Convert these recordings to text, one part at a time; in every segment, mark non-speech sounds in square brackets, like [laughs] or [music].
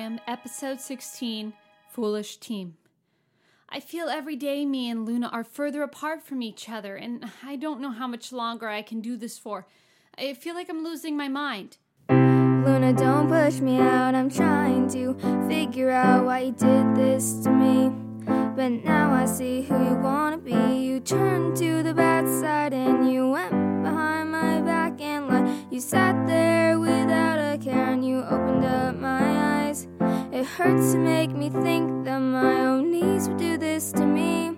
on episode 16 Foolish Team. I feel every day me and Luna are further apart from each other, and I don't know how much longer I can do this for. I feel like I'm losing my mind. Luna, don't push me out. I'm trying to figure out why you did this to me. But now I see who you wanna be. You turned to the bad side and you went behind my back and lied. You sat there and you opened up my eyes. It hurts to make me think that my own knees would do this to me.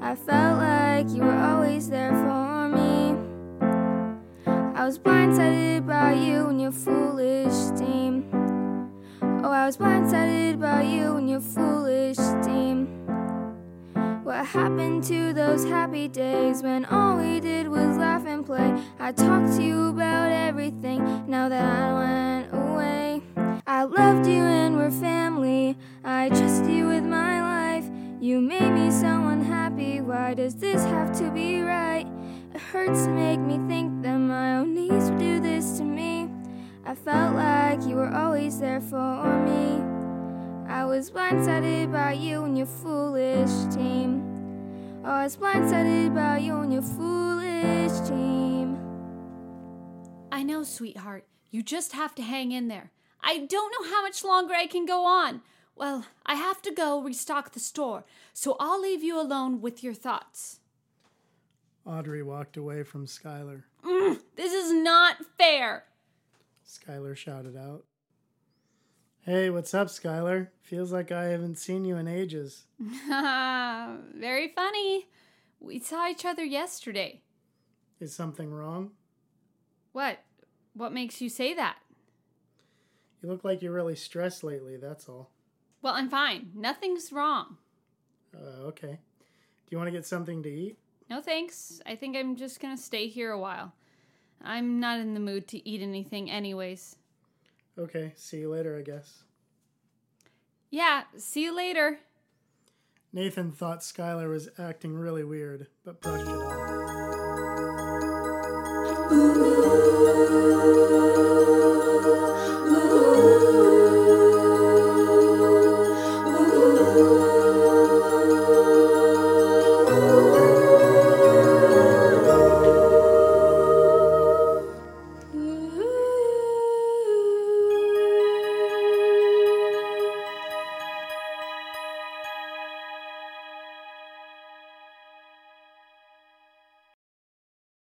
I felt like you were always there for me. I was blindsided by you and your foolish team. Oh, I was blindsided by you and your foolish team. What happened to those happy days when all we did was laugh and play? I talked to you about everything now that I went. Loved you and we're family. I trusted you with my life. You made me so unhappy. Why does this have to be right? It hurts to make me think that my own knees would do this to me. I felt like you were always there for me. I was blindsided by you and your foolish team. Oh, I was blindsided by you and your foolish team. I know, sweetheart. You just have to hang in there. I don't know how much longer I can go on. Well, I have to go restock the store, so I'll leave you alone with your thoughts. Audrey walked away from Skylar. Mm, this is not fair. Skylar shouted out. Hey, what's up, Skylar? Feels like I haven't seen you in ages. [laughs] Very funny. We saw each other yesterday. Is something wrong? What? What makes you say that? You look like you're really stressed lately, that's all. Well, I'm fine. Nothing's wrong. Uh, okay. Do you want to get something to eat? No thanks. I think I'm just gonna stay here a while. I'm not in the mood to eat anything, anyways. Okay, see you later, I guess. Yeah, see you later. Nathan thought Skylar was acting really weird, but brushed it off.